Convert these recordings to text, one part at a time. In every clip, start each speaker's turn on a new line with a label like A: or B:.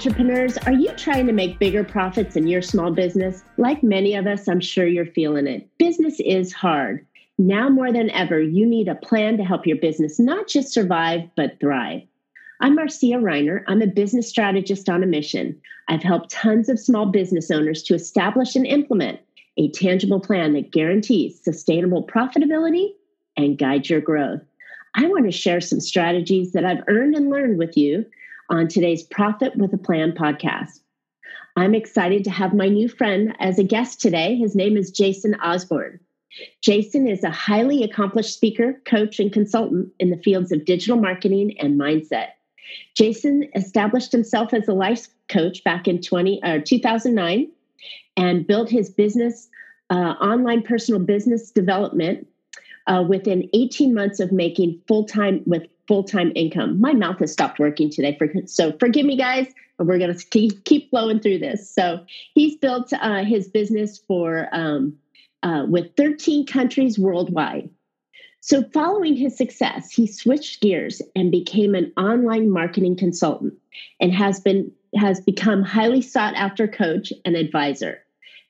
A: entrepreneurs, are you trying to make bigger profits in your small business? Like many of us, I'm sure you're feeling it. Business is hard. Now more than ever, you need a plan to help your business not just survive, but thrive. I'm Marcia Reiner. I'm a business strategist on a mission. I've helped tons of small business owners to establish and implement a tangible plan that guarantees sustainable profitability and guides your growth. I want to share some strategies that I've earned and learned with you on today's Profit with a Plan podcast. I'm excited to have my new friend as a guest today. His name is Jason Osborne. Jason is a highly accomplished speaker, coach, and consultant in the fields of digital marketing and mindset. Jason established himself as a life coach back in 20 or uh, 2009 and built his business uh, online personal business development uh, within 18 months of making full-time with full-time income. My mouth has stopped working today, for, so forgive me, guys. But we're going to keep, keep flowing through this. So he's built uh, his business for um, uh, with 13 countries worldwide. So following his success, he switched gears and became an online marketing consultant, and has been has become highly sought after coach and advisor.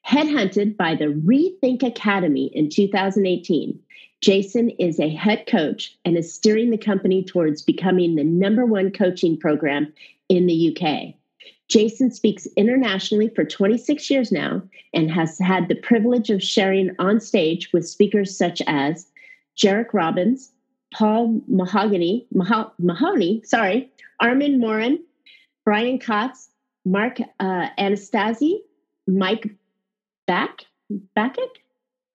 A: Headhunted by the Rethink Academy in 2018, Jason is a head coach and is steering the company towards becoming the number one coaching program in the UK. Jason speaks internationally for 26 years now and has had the privilege of sharing on stage with speakers such as Jairek Robbins, Paul Mahogany, Mah- Mahoney, sorry, Armand Morin, Brian Kotz, Mark uh, Anastasi, Mike Back, Backett,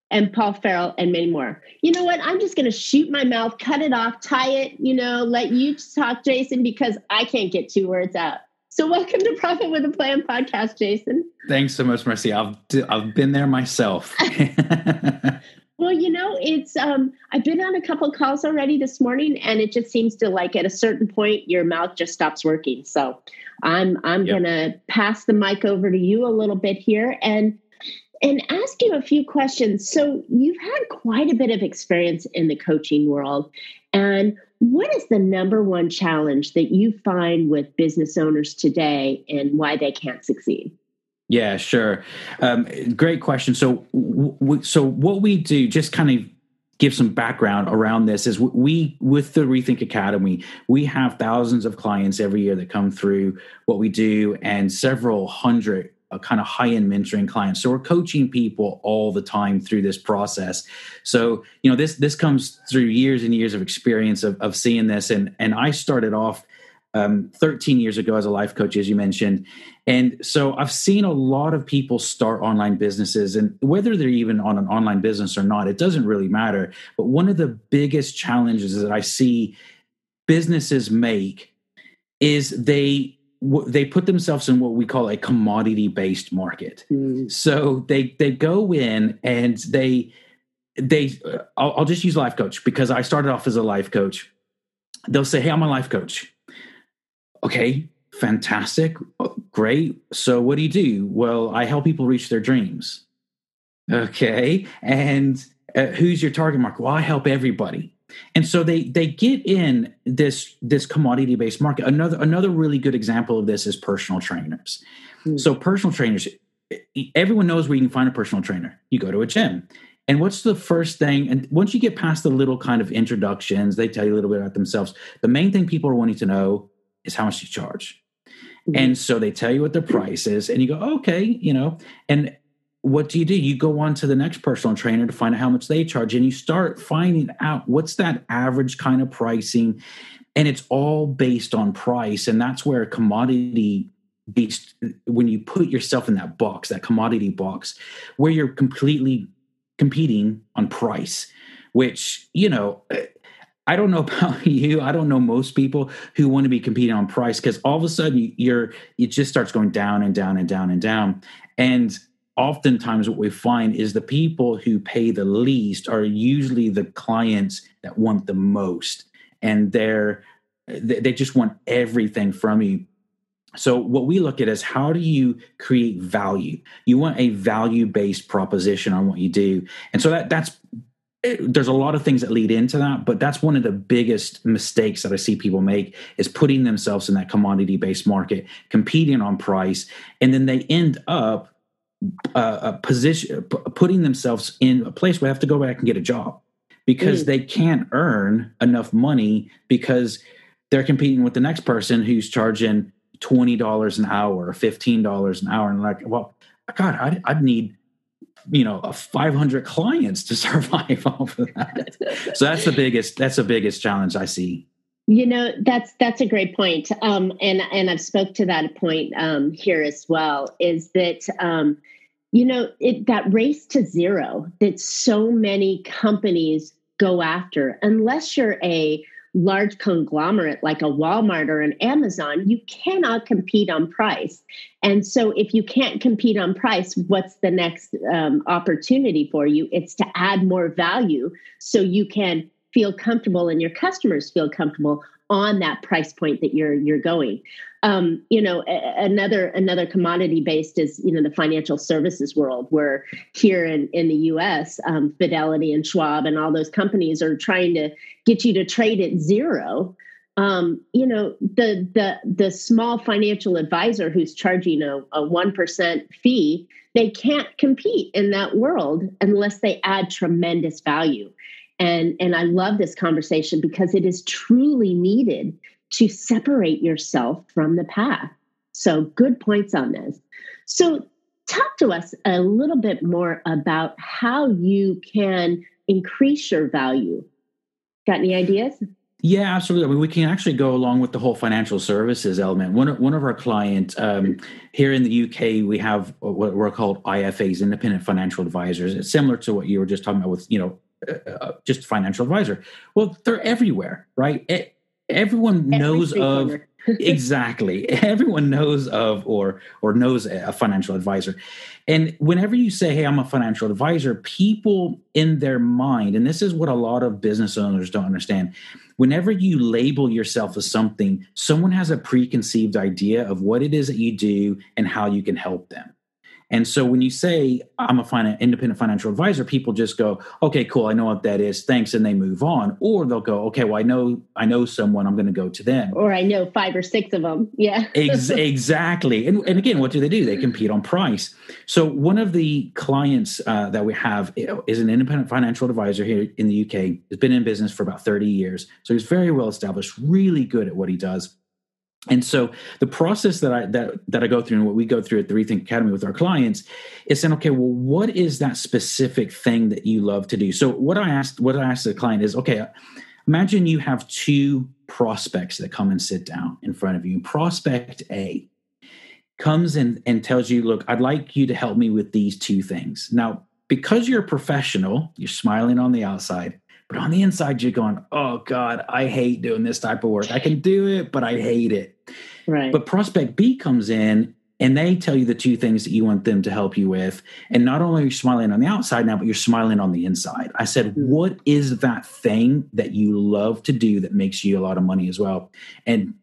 A: and Paul Farrell and many more. You know what? I'm just going to shoot my mouth, cut it off, tie it, you know, let you talk, Jason, because I can't get two words out. So, welcome to Profit with a Plan podcast, Jason.
B: Thanks so much, Mercy. I've I've been there myself.
A: well, you know, it's um, I've been on a couple calls already this morning, and it just seems to like at a certain point your mouth just stops working. So, I'm I'm yep. gonna pass the mic over to you a little bit here and and ask you a few questions. So, you've had quite a bit of experience in the coaching world. And what is the number one challenge that you find with business owners today and why they can't succeed?
B: Yeah, sure. Um, great question. So, w- so what we do, just kind of give some background around this, is we with the Rethink Academy, we have thousands of clients every year that come through what we do, and several hundred a kind of high end mentoring clients. So we're coaching people all the time through this process. So you know this this comes through years and years of experience of, of seeing this. And and I started off um, 13 years ago as a life coach, as you mentioned. And so I've seen a lot of people start online businesses, and whether they're even on an online business or not, it doesn't really matter. But one of the biggest challenges that I see businesses make is they they put themselves in what we call a commodity based market. Mm. So they they go in and they they uh, I'll, I'll, just use life coach because I started off as a life coach. They'll say, "Hey, I'm a life coach." Okay, fantastic, oh, great. So what do you do? Well, I help people reach their dreams. Okay, and uh, who's your target market? Well, I help everybody and so they they get in this this commodity based market. Another another really good example of this is personal trainers. Mm. so personal trainers everyone knows where you can find a personal trainer. You go to a gym. And what's the first thing and once you get past the little kind of introductions they tell you a little bit about themselves the main thing people are wanting to know is how much you charge? Mm. and so they tell you what the price is and you go okay you know? And what do you do? You go on to the next personal trainer to find out how much they charge, and you start finding out what's that average kind of pricing. And it's all based on price. And that's where commodity based, when you put yourself in that box, that commodity box, where you're completely competing on price, which, you know, I don't know about you. I don't know most people who want to be competing on price because all of a sudden you're, it just starts going down and down and down and down. And oftentimes what we find is the people who pay the least are usually the clients that want the most. And they're they just want everything from you. So what we look at is how do you create value? You want a value based proposition on what you do. And so that that's there's a lot of things that lead into that, but that's one of the biggest mistakes that I see people make is putting themselves in that commodity based market, competing on price, and then they end up uh, a position putting themselves in a place where they have to go back and get a job because mm. they can't earn enough money because they're competing with the next person who's charging twenty dollars an hour, or fifteen dollars an hour, and like, well, God, I'd, I'd need you know a 500 clients to survive off of that. So that's the biggest that's the biggest challenge i see.
A: You know that's that's a great point. Um, and and i've spoke to that point um, here as well is that um, you know it that race to zero that so many companies go after unless you're a large conglomerate like a Walmart or an Amazon, you cannot compete on price. And so, if you can't compete on price, what's the next um, opportunity for you? It's to add more value so you can feel comfortable and your customers feel comfortable on that price point that you're you're going. Um, you know, another another commodity based is you know the financial services world, where here in in the U.S., um, Fidelity and Schwab and all those companies are trying to get you to trade at zero. Um, you know, the the the small financial advisor who's charging a one percent fee, they can't compete in that world unless they add tremendous value and and i love this conversation because it is truly needed to separate yourself from the path so good points on this so talk to us a little bit more about how you can increase your value got any ideas
B: yeah, absolutely. I mean, we can actually go along with the whole financial services element. One of, one of our clients um, here in the UK, we have what we're called IFAs, independent financial advisors. It's similar to what you were just talking about with you know uh, just financial advisor. Well, they're everywhere, right? It, everyone knows of exactly. Everyone knows of or or knows a financial advisor. And whenever you say, "Hey, I'm a financial advisor," people in their mind, and this is what a lot of business owners don't understand. Whenever you label yourself as something, someone has a preconceived idea of what it is that you do and how you can help them. And so when you say I'm a fin- independent financial advisor, people just go, "Okay, cool, I know what that is. Thanks," and they move on. Or they'll go, "Okay, well, I know I know someone. I'm going to go to them."
A: Or I know five or six of them. Yeah,
B: Ex- exactly. And, and again, what do they do? They compete on price. So one of the clients uh, that we have is an independent financial advisor here in the UK. Has been in business for about 30 years, so he's very well established, really good at what he does and so the process that I that that I go through and what we go through at the Rethink Academy with our clients is saying, okay, well, what is that specific thing that you love to do? So what I asked what I asked the client is, okay, imagine you have two prospects that come and sit down in front of you. Prospect A comes in and tells you, look, I'd like you to help me with these two things. Now, because you're a professional, you're smiling on the outside. But on the inside, you're going, oh God, I hate doing this type of work. I can do it, but I hate it.
A: Right.
B: But prospect B comes in and they tell you the two things that you want them to help you with. And not only are you smiling on the outside now, but you're smiling on the inside. I said, mm-hmm. what is that thing that you love to do that makes you a lot of money as well? And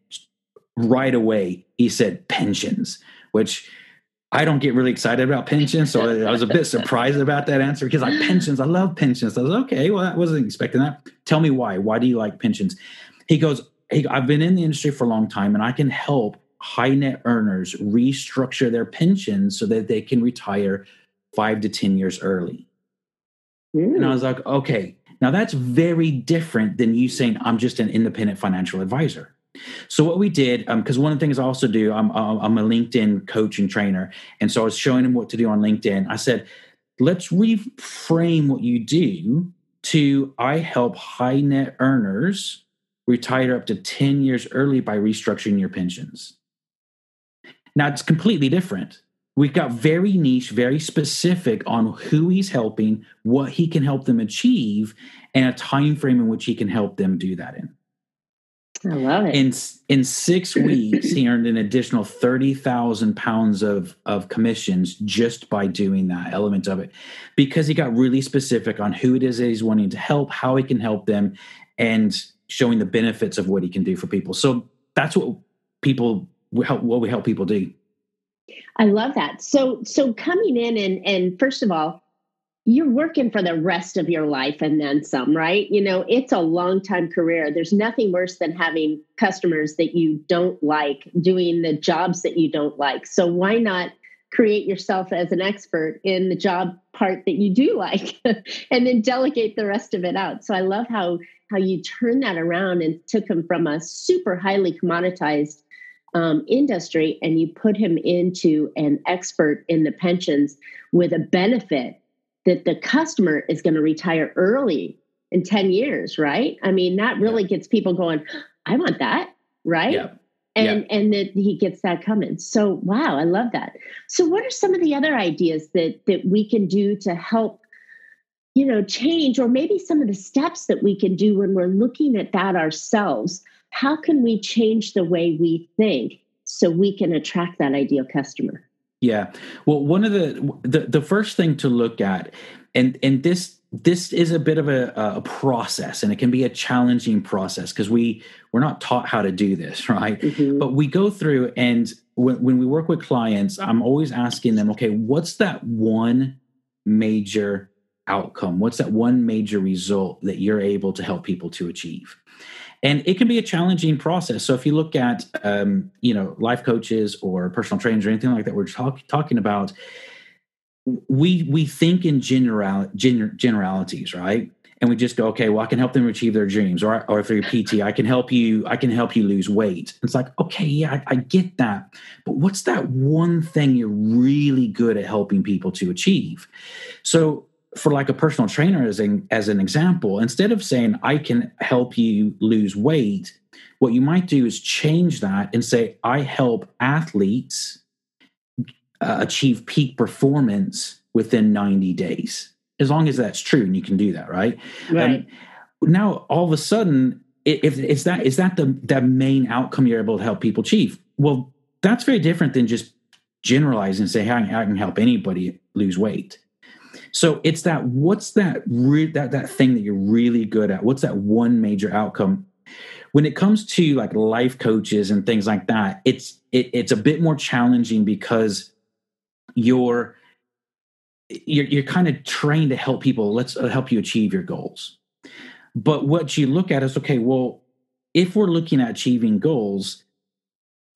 B: right away, he said pensions, which I don't get really excited about pensions, so I was a bit surprised about that answer because like pensions, I love pensions. I was okay. Well, I wasn't expecting that. Tell me why. Why do you like pensions? He goes, hey, I've been in the industry for a long time, and I can help high net earners restructure their pensions so that they can retire five to ten years early. Mm. And I was like, okay, now that's very different than you saying I'm just an independent financial advisor. So what we did, because um, one of the things I also do, I'm I'm a LinkedIn coach and trainer, and so I was showing him what to do on LinkedIn. I said, let's reframe what you do to I help high net earners retire up to 10 years early by restructuring your pensions. Now it's completely different. We've got very niche, very specific on who he's helping, what he can help them achieve, and a time frame in which he can help them do that in.
A: I love it.
B: In in six weeks, he earned an additional thirty thousand pounds of of commissions just by doing that element of it, because he got really specific on who it is that he's wanting to help, how he can help them, and showing the benefits of what he can do for people. So that's what people. What we help people do.
A: I love that. So so coming in and and first of all, you're working for the rest of your life and then some, right? You know, it's a long time career. There's nothing worse than having customers that you don't like doing the jobs that you don't like. So why not create yourself as an expert in the job part that you do like and then delegate the rest of it out. So I love how how you turn that around and took him from a super highly commoditized um, industry and you put him into an expert in the pensions with a benefit that the customer is going to retire early in 10 years, right? I mean, that really yeah. gets people going, I want that, right? Yeah. And yeah. and that he gets that coming. So wow, I love that. So what are some of the other ideas that that we can do to help you know change or maybe some of the steps that we can do when we're looking at that ourselves? How can we change the way we think so we can attract that ideal customer?
B: Yeah. Well, one of the the, the first thing to look at, and and this this is a bit of a, a process, and it can be a challenging process because we we're not taught how to do this, right? Mm-hmm. But we go through, and when, when we work with clients, I'm always asking them, okay, what's that one major outcome? What's that one major result that you're able to help people to achieve? and it can be a challenging process. So if you look at um, you know life coaches or personal trainers or anything like that we're talk, talking about we we think in general gener, generalities right? And we just go okay well i can help them achieve their dreams or, or if they're pt i can help you i can help you lose weight. It's like okay yeah I, I get that. But what's that one thing you're really good at helping people to achieve? So for like a personal trainer as an, as an example instead of saying i can help you lose weight what you might do is change that and say i help athletes uh, achieve peak performance within 90 days. As long as that's true and you can do that right?
A: Right.
B: um, now all of a sudden if is that is that the the main outcome you're able to help people achieve? Well that's very different than just generalizing and say hey, i can help anybody lose weight so it's that what's that re- that that thing that you're really good at? What's that one major outcome? When it comes to like life coaches and things like that, it's it, it's a bit more challenging because you're you're, you're kind of trained to help people. Let's uh, help you achieve your goals. But what you look at is okay. Well, if we're looking at achieving goals,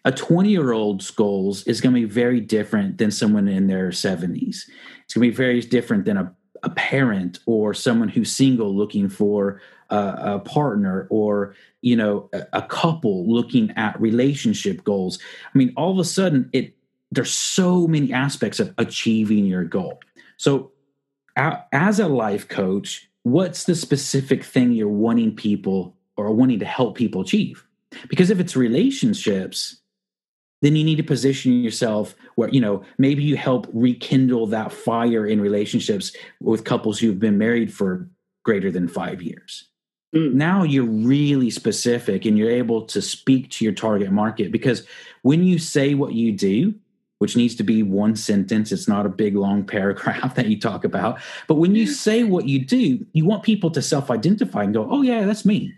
B: a 20 year old's goals is going to be very different than someone in their 70s. It's going to be very different than a, a parent or someone who's single looking for a, a partner or you know a, a, couple looking at relationship goals. I mean, all of a sudden, it there's so many aspects of achieving your goal. So, as a life coach, what's the specific thing you're wanting people or wanting to help people achieve? Because if it's relationships, then you need to position yourself where you know maybe you help rekindle that fire in relationships with couples who've been married for greater than five years. Mm. now you're really specific and you're able to speak to your target market because when you say what you do which needs to be one sentence it's not a big long paragraph that you talk about but when you say what you do you want people to self-identify and go oh yeah that's me.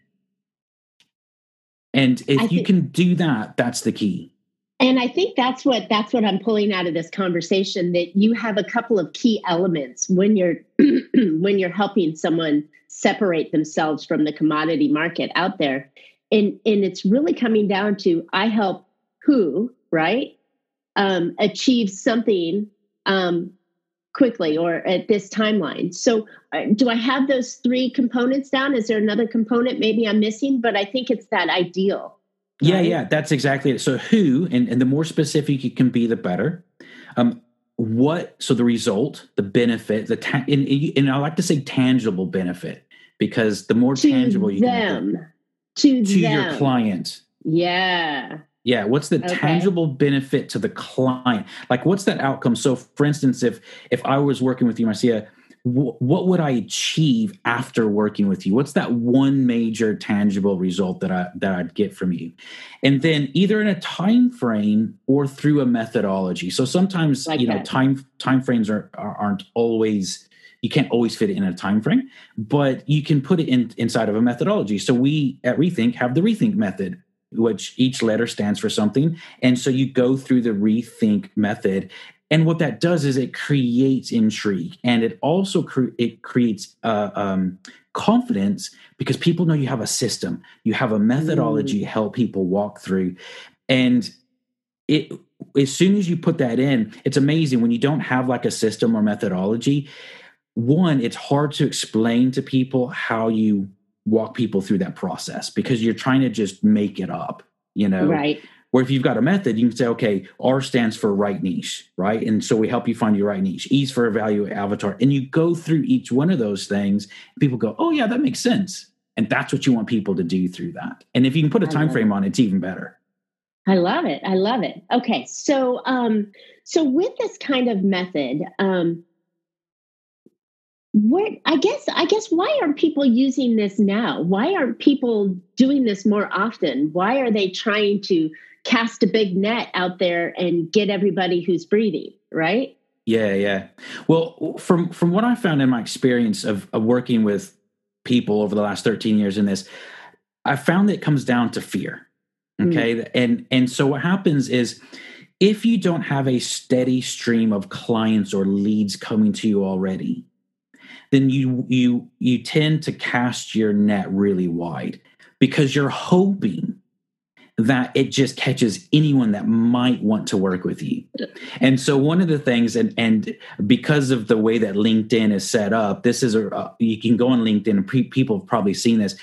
B: And if you can do that that's the key
A: and i think that's what that's what i'm pulling out of this conversation that you have a couple of key elements when you're when you're helping someone separate themselves from the commodity market out there. And and it's really coming down to i help who right um, achieve something um, quickly or at this timeline. So uh, do i have those three components down? Is there another component maybe i'm missing? But i think it's that ideal
B: right? yeah, that's exactly it. So who, and, and the more specific you can be, the better. Um, what? So the result, the benefit, the ta- and, and I like to say tangible benefit because the more
A: to
B: tangible you
A: them,
B: can
A: to
B: to
A: them.
B: your client.
A: Yeah.
B: Yeah, what's the okay. tangible benefit to the client? Like, what's that outcome? So, for instance, if if I was working with you, Marcia, what would I achieve after working with you? What's that one major tangible result that I that I'd get from you? And then either in a time frame or through a methodology. So sometimes like you know that. time time frames are, are aren't always you can't always fit it in a time frame, but you can put it in inside of a methodology. So we at Rethink have the Rethink method which each letter stands for something. And so you go through the rethink method. And what that does is it creates intrigue and it also cre- it creates uh, um, confidence because people know you have a system, you have a methodology mm. to help people walk through. And it as soon as you put that in, it's amazing when you don't have like a system or methodology. One, it's hard to explain to people how you walk people through that process because you're trying to just make it up, you know?
A: Right.
B: Where if you've got a method, you can say, okay, R stands for right niche, right? And so we help you find your right niche. E's for evaluate avatar. And you go through each one of those things. people go, oh yeah, that makes sense. And that's what you want people to do through that. And if you can put a time frame on it, it's even better.
A: I love it. I love it. Okay, so um, so with this kind of method, um, what I guess I guess why aren't people using this now? Why aren't people doing this more often? Why are they trying to cast a big net out there and get everybody who's breathing? Right?
B: Yeah, yeah. Well, from from what I found in my experience of, of working with people over the last 13 years in this, I found that it comes down to fear Mm. Okay. Mm. And and so what happens is if you don't have a steady stream of clients or leads coming to you already, then you you you tend to cast your net really wide because you're hoping that it just catches anyone that might want to work with you. And so one of the things and and because of the way that LinkedIn is set up, this is a uh, you can go on LinkedIn and pre, people have probably seen this.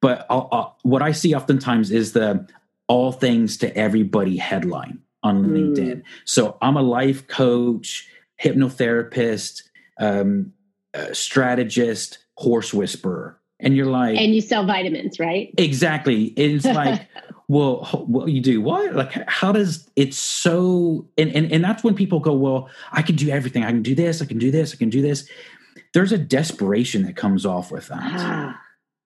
B: But I'll, I'll, what I see oftentimes is the all things to everybody headline on mm. LinkedIn. So I'm a life coach, hypnotherapist, um, uh, strategist, horse whisperer. And you're like,
A: and you sell vitamins, right?
B: Exactly. It's like, well, well, you do what? Like, how does it's so? And, and and that's when people go, well, I can do everything. I can do this. I can do this. I can do this. There's a desperation that comes off with that. Ah.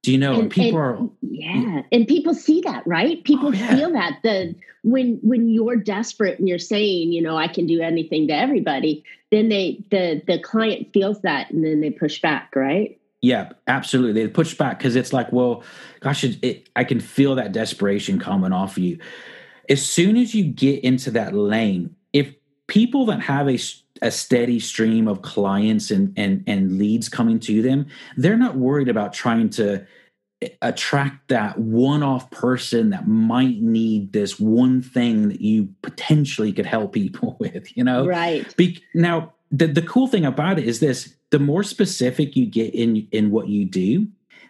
B: Do you know? And, people and, are
A: yeah, and people see that, right? People oh, yeah. feel that the when when you're desperate and you're saying, you know, I can do anything to everybody, then they the the client feels that, and then they push back, right?
B: Yeah, absolutely. They push back because it's like, well, gosh, it, it, I can feel that desperation coming off of you. As soon as you get into that lane, if people that have a a steady stream of clients and and and leads coming to them they're not worried about trying to eh, attract that one-off person that might need this one thing that you potentially could help people with you know
A: right
B: Be- now the, the cool thing about it is this the more specific you get in in what you do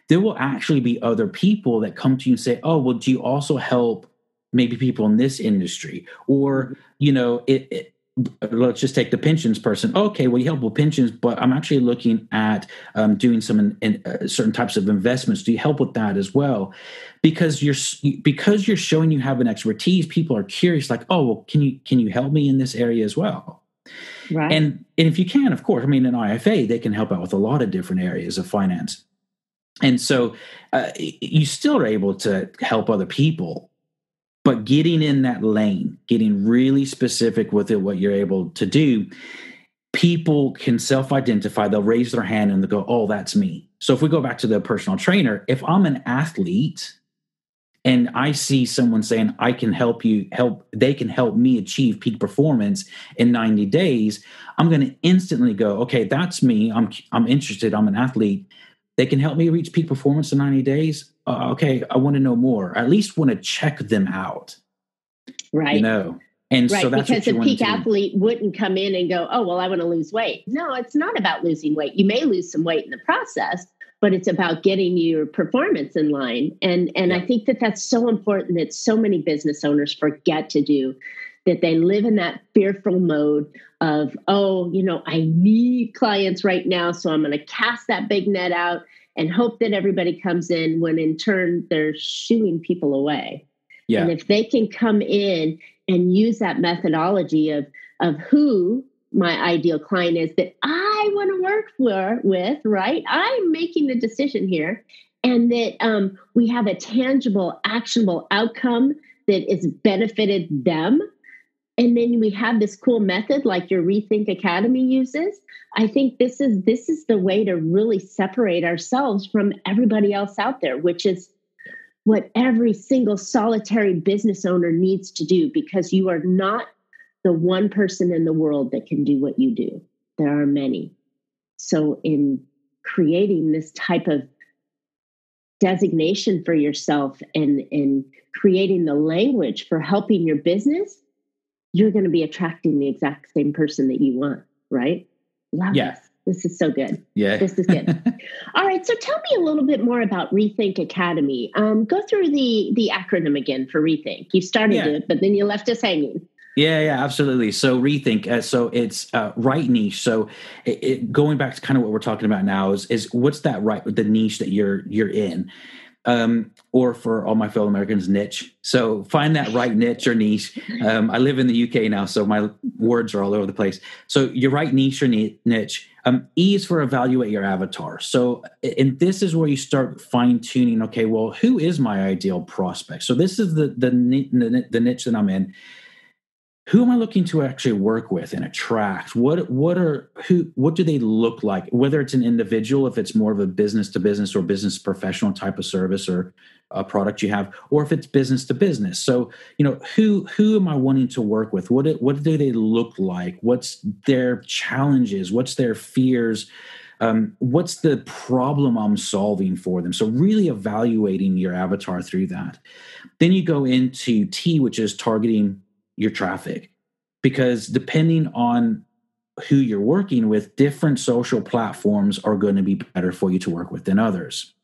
B: there will actually be other people that come to you and say oh well do you also help maybe people in this industry or you know it, it let's just take the pensions person. Okay, well, you help with pensions, but I'm actually looking at um, doing some in, in, uh, certain types of investments. Do you help with that as well? Because you're because you're showing you have an expertise. People are curious, like, oh, well, can you can you help me in this area as well?
A: Right.
B: And and if you can, of course, I mean, an IFA they can help out with a lot of different areas of finance. And so uh, you still are able to help other people but getting in that lane, getting really specific with it, what you're able to do, people can self identify. They'll raise their hand and they'll go, Oh, that's me. So if we go back to the personal trainer, if I'm an athlete and I see someone saying, I can help you help, they can help me achieve peak performance in 90 days, I'm going to instantly go, okay, that's me. I'm, I'm interested. I'm an athlete. They can help me reach peak performance in 90 days uh, okay, I want to know more. I at least want to check them out.
A: Right.
B: You know. And
A: right,
B: so that's
A: because
B: a
A: peak athlete wouldn't come in and go, "Oh, well, I want to lose weight." No, it's not about losing weight. You may lose some weight in the process, but it's about getting your performance in line. And and yeah. I think that that's so important that so many business owners forget to do that they live in that fearful mode of, "Oh, you know, I need clients right now, so I'm going to cast that big net out and hope that everybody comes in when in turn they're shooing people away. Yeah. And if they can come in and use that methodology of of who my ideal client is that I want to work for with, right? I'm making the decision here, and that um, we have a tangible, actionable outcome that is benefited them and then we have this cool method like your rethink academy uses i think this is this is the way to really separate ourselves from everybody else out there which is what every single solitary business owner needs to do because you are not the one person in the world that can do what you do. There are many. So, in creating this type of designation for yourself and, and creating the language for helping your business, you're going to be attracting the exact same person that you want, right? Love yeah. This. This is so good.
B: Yeah.
A: This is good. All right. So tell me a little bit more about Rethink Academy. Um, go through the the acronym again for Rethink. You started yeah. it, but then you left us hanging.
B: Yeah, yeah, absolutely. So rethink. Uh, so it's uh, right niche. So it, it, going back to kind of what we're talking about now is is what's that right the niche that you're you're in, um, or for all my fellow Americans, niche. So find that right niche or niche. Um, I live in the UK now, so my words are all over the place. So your right niche or niche. Um, e is for evaluate your avatar. So, and this is where you start fine tuning. Okay, well, who is my ideal prospect? So this is the the the, the niche that I'm in who am I looking to actually work with and attract? What what are who what do they look like? Whether it's an individual, if it's more of a business to business or business professional type of service or a product you have, or if it's business to business. So you know who who am I wanting to work with? What what do they look like? What's their challenges? What's their fears? Um, what's the problem I'm solving for them? So really evaluating your avatar through that. Then you go into T, which is targeting your traffic because depending on who you're working with, different social platforms are going to be better for you to work with than others.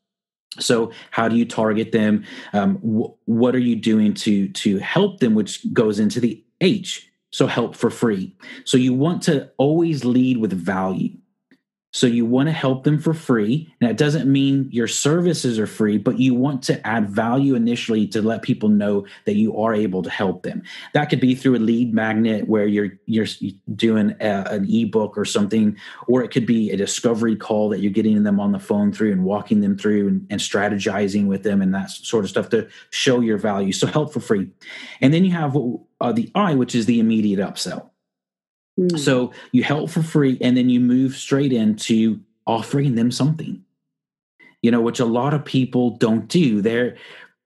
B: So, how do you target them? Um, wh- what are you doing to to help them? Which goes into the H. So, help for free. So, you want to always lead with value. So you want to help them for free. And that doesn't mean your services are free, but you want to add value initially to let people know that you are able to help them. That could be through a lead magnet where you're you're doing a, an ebook or something, or it could be a discovery call that you're getting them on the phone through and walking them through and, and strategizing with them and that sort of stuff to show your value. So help for free. And then you have uh, the I, which is the immediate upsell. Mm. So you help for free and then you move straight into offering them something. You know, which a lot of people don't do. They're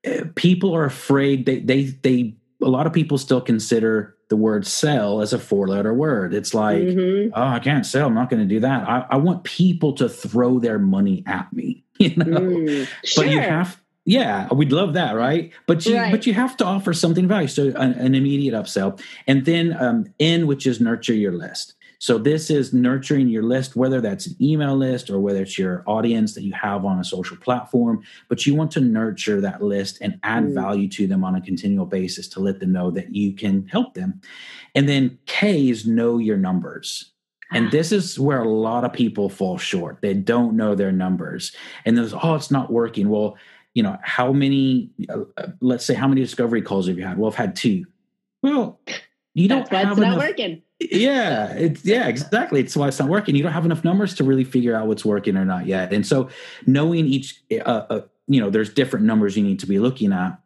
B: uh, people are afraid they they they a lot of people still consider the word sell as a four letter word. It's like, mm-hmm. oh, I can't sell. I'm not going to do that. I, I, want people to throw their money at me, you know, mm, sure. but you have, yeah, we'd love that, right? But you right. but you have to offer something value, so an, an immediate upsell, and then um, N, which is nurture your list. So this is nurturing your list, whether that's an email list or whether it's your audience that you have on a social platform. But you want to nurture that list and add mm. value to them on a continual basis to let them know that you can help them. And then K is know your numbers. And this is where a lot of people fall short. They don't know their numbers. And there's, oh, it's not working. Well, you know, how many, uh, uh, let's say, how many discovery calls have you had? Well, I've had two. Well, you don't
A: That's
B: have
A: enough,
B: not
A: working.
B: Yeah, it's yeah, exactly. It's why it's not working. You don't have enough numbers to really figure out what's working or not yet. And so, knowing each, uh, uh, you know, there's different numbers you need to be looking at,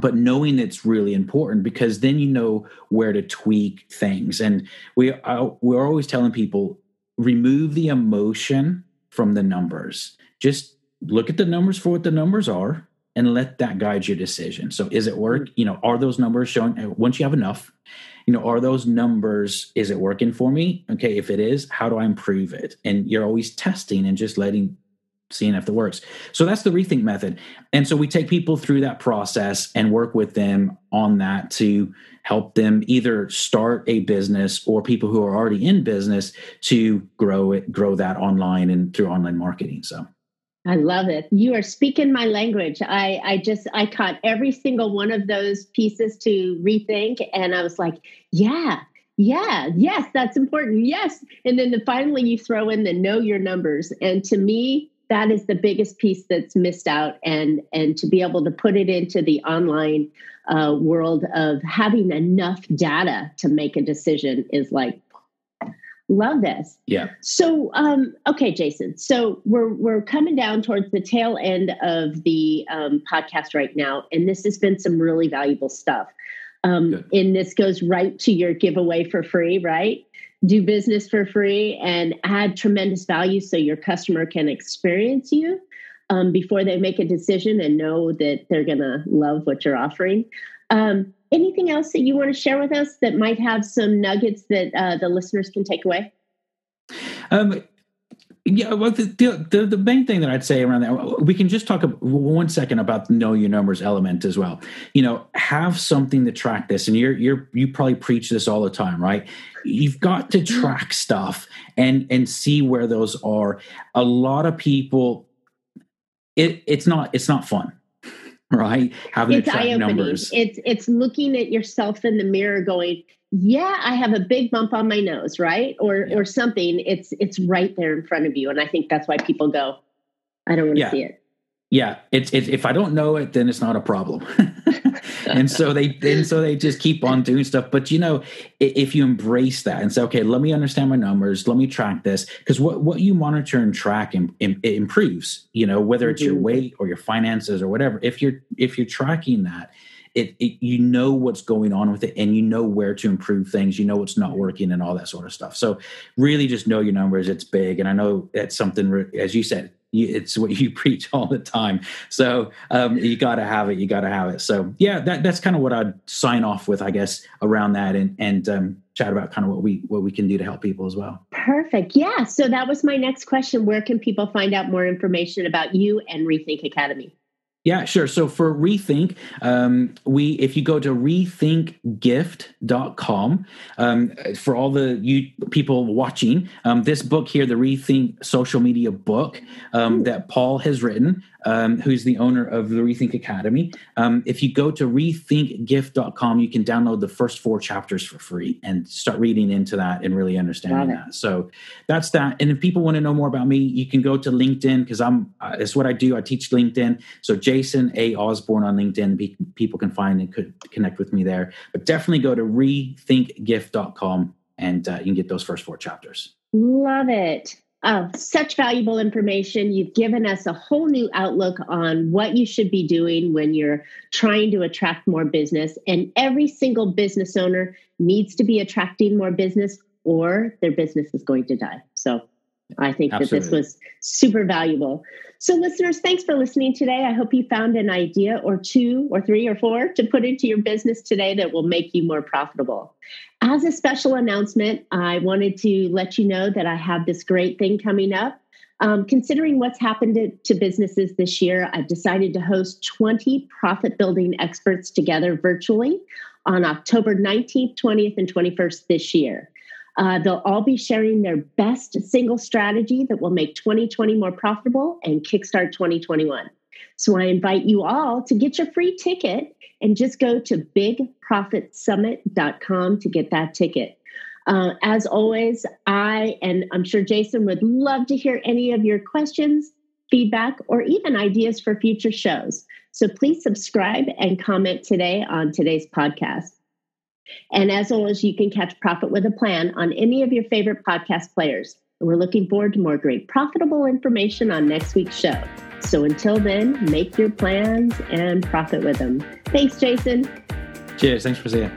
B: but knowing it's really important because then you know where to tweak things. And we I, we're always telling people remove the emotion from the numbers. Just look at the numbers for what the numbers are and let that guide your decision. So is it work? You know, are those numbers showing uh, once you have enough, you know, are those numbers, is it working for me? Okay, if it is, how do I improve it? And you're always testing and just letting seeing if it works. So that's the rethink method. And so we take people through that process and work with them on that to help them either start a business or people who are already in business to grow it, grow that online and through online marketing. So
A: I love it. You are speaking my language. I, I just, I caught every single one of those pieces to rethink. And I was like, yeah, yeah, yes, that's important. Yes. And then the, finally you throw in the know your numbers. And to me, that is the biggest piece that's missed out. And, and to be able to put it into the online uh, world of having enough data to make a decision is like Love this.
B: Yeah.
A: So, um, okay, Jason. So we're we're coming down towards the tail end of the um, podcast right now, and this has been some really valuable stuff. Um, and this goes right to your giveaway for free, right? Do business for free and add tremendous value so your customer can experience you. um, before they make a decision and know that they're going to love what you're offering. Um, anything else that you want to share with us that might have some nuggets that uh, the listeners can take away?
B: Um, yeah, well, the, the, the main thing that I'd say around that, we can just talk one second about the know your numbers element as well. You know, have something to track this, and you're you're you probably preach this all the time, right? You've got to mm-hmm. track stuff and and see where those are. A lot of people, it it's not it's not fun right?
A: Having it's to track numbers. It's it's looking at yourself in the mirror, going, "Yeah, I have a big bump on my nose," right? Or yeah. or something. It's it's right there in front of you, and I think that's why people go, "I don't want to yeah. see it."
B: Yeah, it's, it's if I don't know it, then it's not a problem. and so they and so they just keep on doing stuff. But you know, if you embrace that and say, okay, let me understand my numbers, let me track this, because what what you monitor and track it improves. You know, whether it's your mm-hmm. weight or your finances or whatever. If you're if you're tracking that, it, it, you know what's going on with it and you know where to improve things you know what's not working and all that sort of stuff so really just know your numbers it's big and i know that's something as you said it's what you preach all the time. So um, you got to have it. You got to have it. So yeah, that, that's kind of what I'd sign off with, I guess, around that, and and um, chat about kind of what we what we can do to help people as well.
A: Perfect. Yeah. So that was my next question. Where can people find out more information about you and Rethink Academy?
B: Yeah, sure. So for Rethink, um, we if you go to rethinkgift.com, um, for all the you people watching, um, this book here, the Rethink social media book um, that Paul has written, um, who's the owner of the Rethink Academy. Um, if you go to rethinkgift.com, you can download the first four chapters for free and start reading into that and really understanding that. So that's that. And if people want to know more about me, you can go to LinkedIn because I'm uh, it's what I do. I teach LinkedIn. So Jason A Osborne on LinkedIn, people can find and could connect with me there. But definitely go to rethinkgift.com and uh, you can get those first four chapters.
A: Love it. Oh, such valuable information. You've given us a whole new outlook on what you should be doing when you're trying to attract more business. And every single business owner needs to be attracting more business, or their business is going to die. So I think Absolutely. that this was super valuable. So, listeners, thanks for listening today. I hope you found an idea or two or three or four to put into your business today that will make you more profitable. As a special announcement, I wanted to let you know that I have this great thing coming up. Um, considering what's happened to, to businesses this year, I've decided to host 20 profit building experts together virtually on October 19th, 20th, and 21st this year. Uh, they'll all be sharing their best single strategy that will make 2020 more profitable and kickstart 2021. So I invite you all to get your free ticket and just go to bigprofitsummit.com to get that ticket. Uh, as always, I and I'm sure Jason would love to hear any of your questions, feedback, or even ideas for future shows. So please subscribe and comment today on today's podcast. And as always, you can catch Profit with a Plan on any of your favorite podcast players. And we're looking forward to more great profitable information on next week's show. So until then, make your plans and profit with them. Thanks, Jason.
B: Cheers. Thanks for seeing.